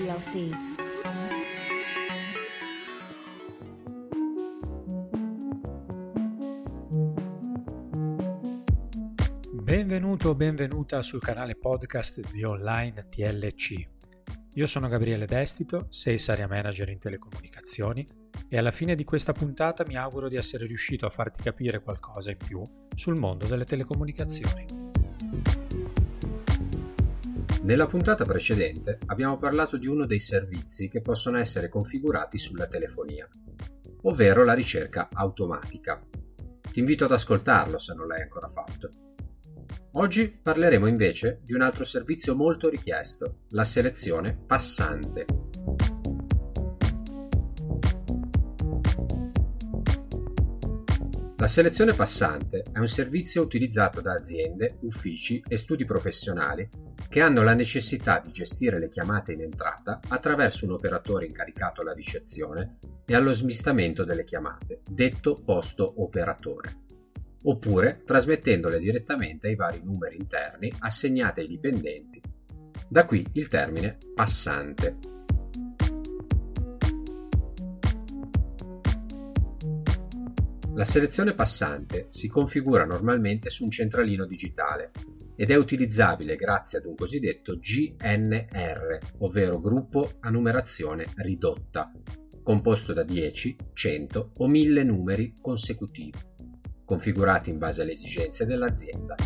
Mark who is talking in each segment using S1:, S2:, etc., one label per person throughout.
S1: TLC.
S2: Benvenuto o benvenuta sul canale podcast di Online TLC. Io sono Gabriele Destito, Sales Area Manager in telecomunicazioni e alla fine di questa puntata mi auguro di essere riuscito a farti capire qualcosa in più sul mondo delle telecomunicazioni.
S3: Nella puntata precedente abbiamo parlato di uno dei servizi che possono essere configurati sulla telefonia, ovvero la ricerca automatica. Ti invito ad ascoltarlo se non l'hai ancora fatto. Oggi parleremo invece di un altro servizio molto richiesto, la selezione passante. La selezione passante è un servizio utilizzato da aziende, uffici e studi professionali che hanno la necessità di gestire le chiamate in entrata attraverso un operatore incaricato alla ricezione e allo smistamento delle chiamate, detto posto operatore, oppure trasmettendole direttamente ai vari numeri interni assegnati ai dipendenti. Da qui il termine passante. La selezione passante si configura normalmente su un centralino digitale ed è utilizzabile grazie ad un cosiddetto GNR, ovvero gruppo a numerazione ridotta, composto da 10, 100 o 1000 numeri consecutivi, configurati in base alle esigenze dell'azienda.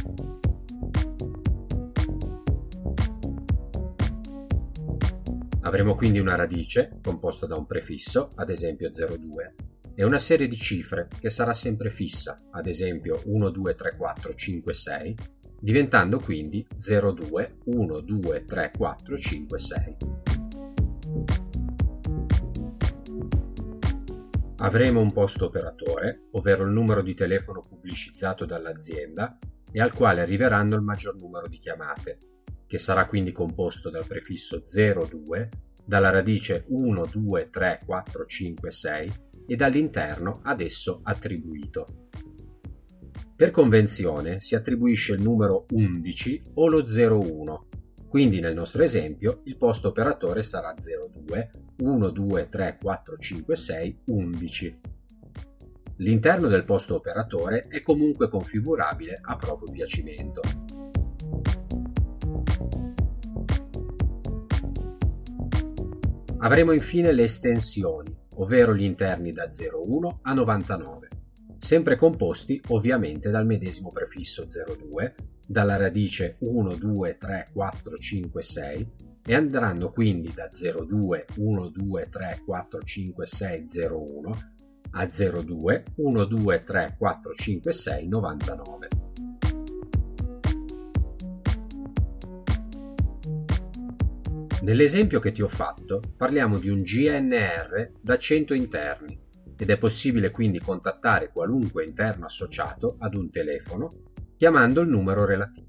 S3: Avremo quindi una radice composta da un prefisso, ad esempio 02, e una serie di cifre che sarà sempre fissa, ad esempio 1, 2, 3, 4, 5, 6, diventando quindi 02, 1, 2, 3, 4, 5, 6. Avremo un posto operatore, ovvero il numero di telefono pubblicizzato dall'azienda e al quale arriveranno il maggior numero di chiamate, che sarà quindi composto dal prefisso 02, dalla radice 1, 2, 3, 4, 5, 6 e dall'interno ad esso attribuito. Per convenzione si attribuisce il numero 11 o lo 01, quindi nel nostro esempio il posto operatore sarà 02 1 2 3 4 5 6 11. L'interno del posto operatore è comunque configurabile a proprio piacimento. Avremo infine le estensioni, ovvero gli interni da 01 a 99, sempre composti ovviamente dal medesimo prefisso 02, dalla radice 1, 2, 3, 4, 5, 6 e andranno quindi da 02, 1, 2, 3, 4, 5, 6, 01 a 02, 1, 2, 3, 4, 5, 6, 99. Nell'esempio che ti ho fatto parliamo di un GNR da 100 interni ed è possibile quindi contattare qualunque interno associato ad un telefono chiamando il numero relativo.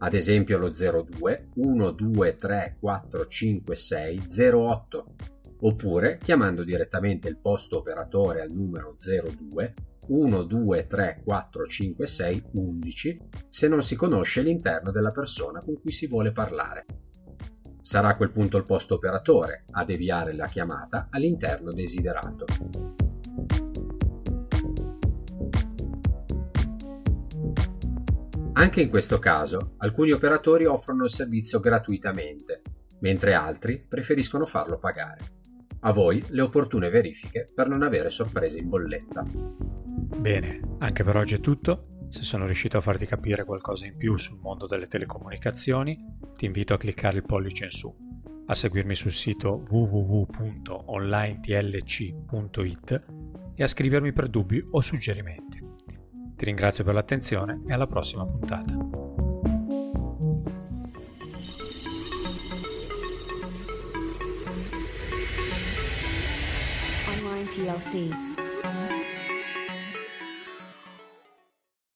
S3: Ad esempio lo 02 123 456 08 oppure chiamando direttamente il posto operatore al numero 02 123 456 11 se non si conosce l'interno della persona con cui si vuole parlare. Sarà a quel punto il posto operatore a deviare la chiamata all'interno desiderato. Anche in questo caso, alcuni operatori offrono il servizio gratuitamente, mentre altri preferiscono farlo pagare. A voi le opportune verifiche per non avere sorprese in bolletta.
S2: Bene, anche per oggi è tutto. Se sono riuscito a farti capire qualcosa in più sul mondo delle telecomunicazioni, ti invito a cliccare il pollice in su, a seguirmi sul sito www.onlinetlc.it e a scrivermi per dubbi o suggerimenti. Ti ringrazio per l'attenzione e alla prossima puntata.
S1: TLC.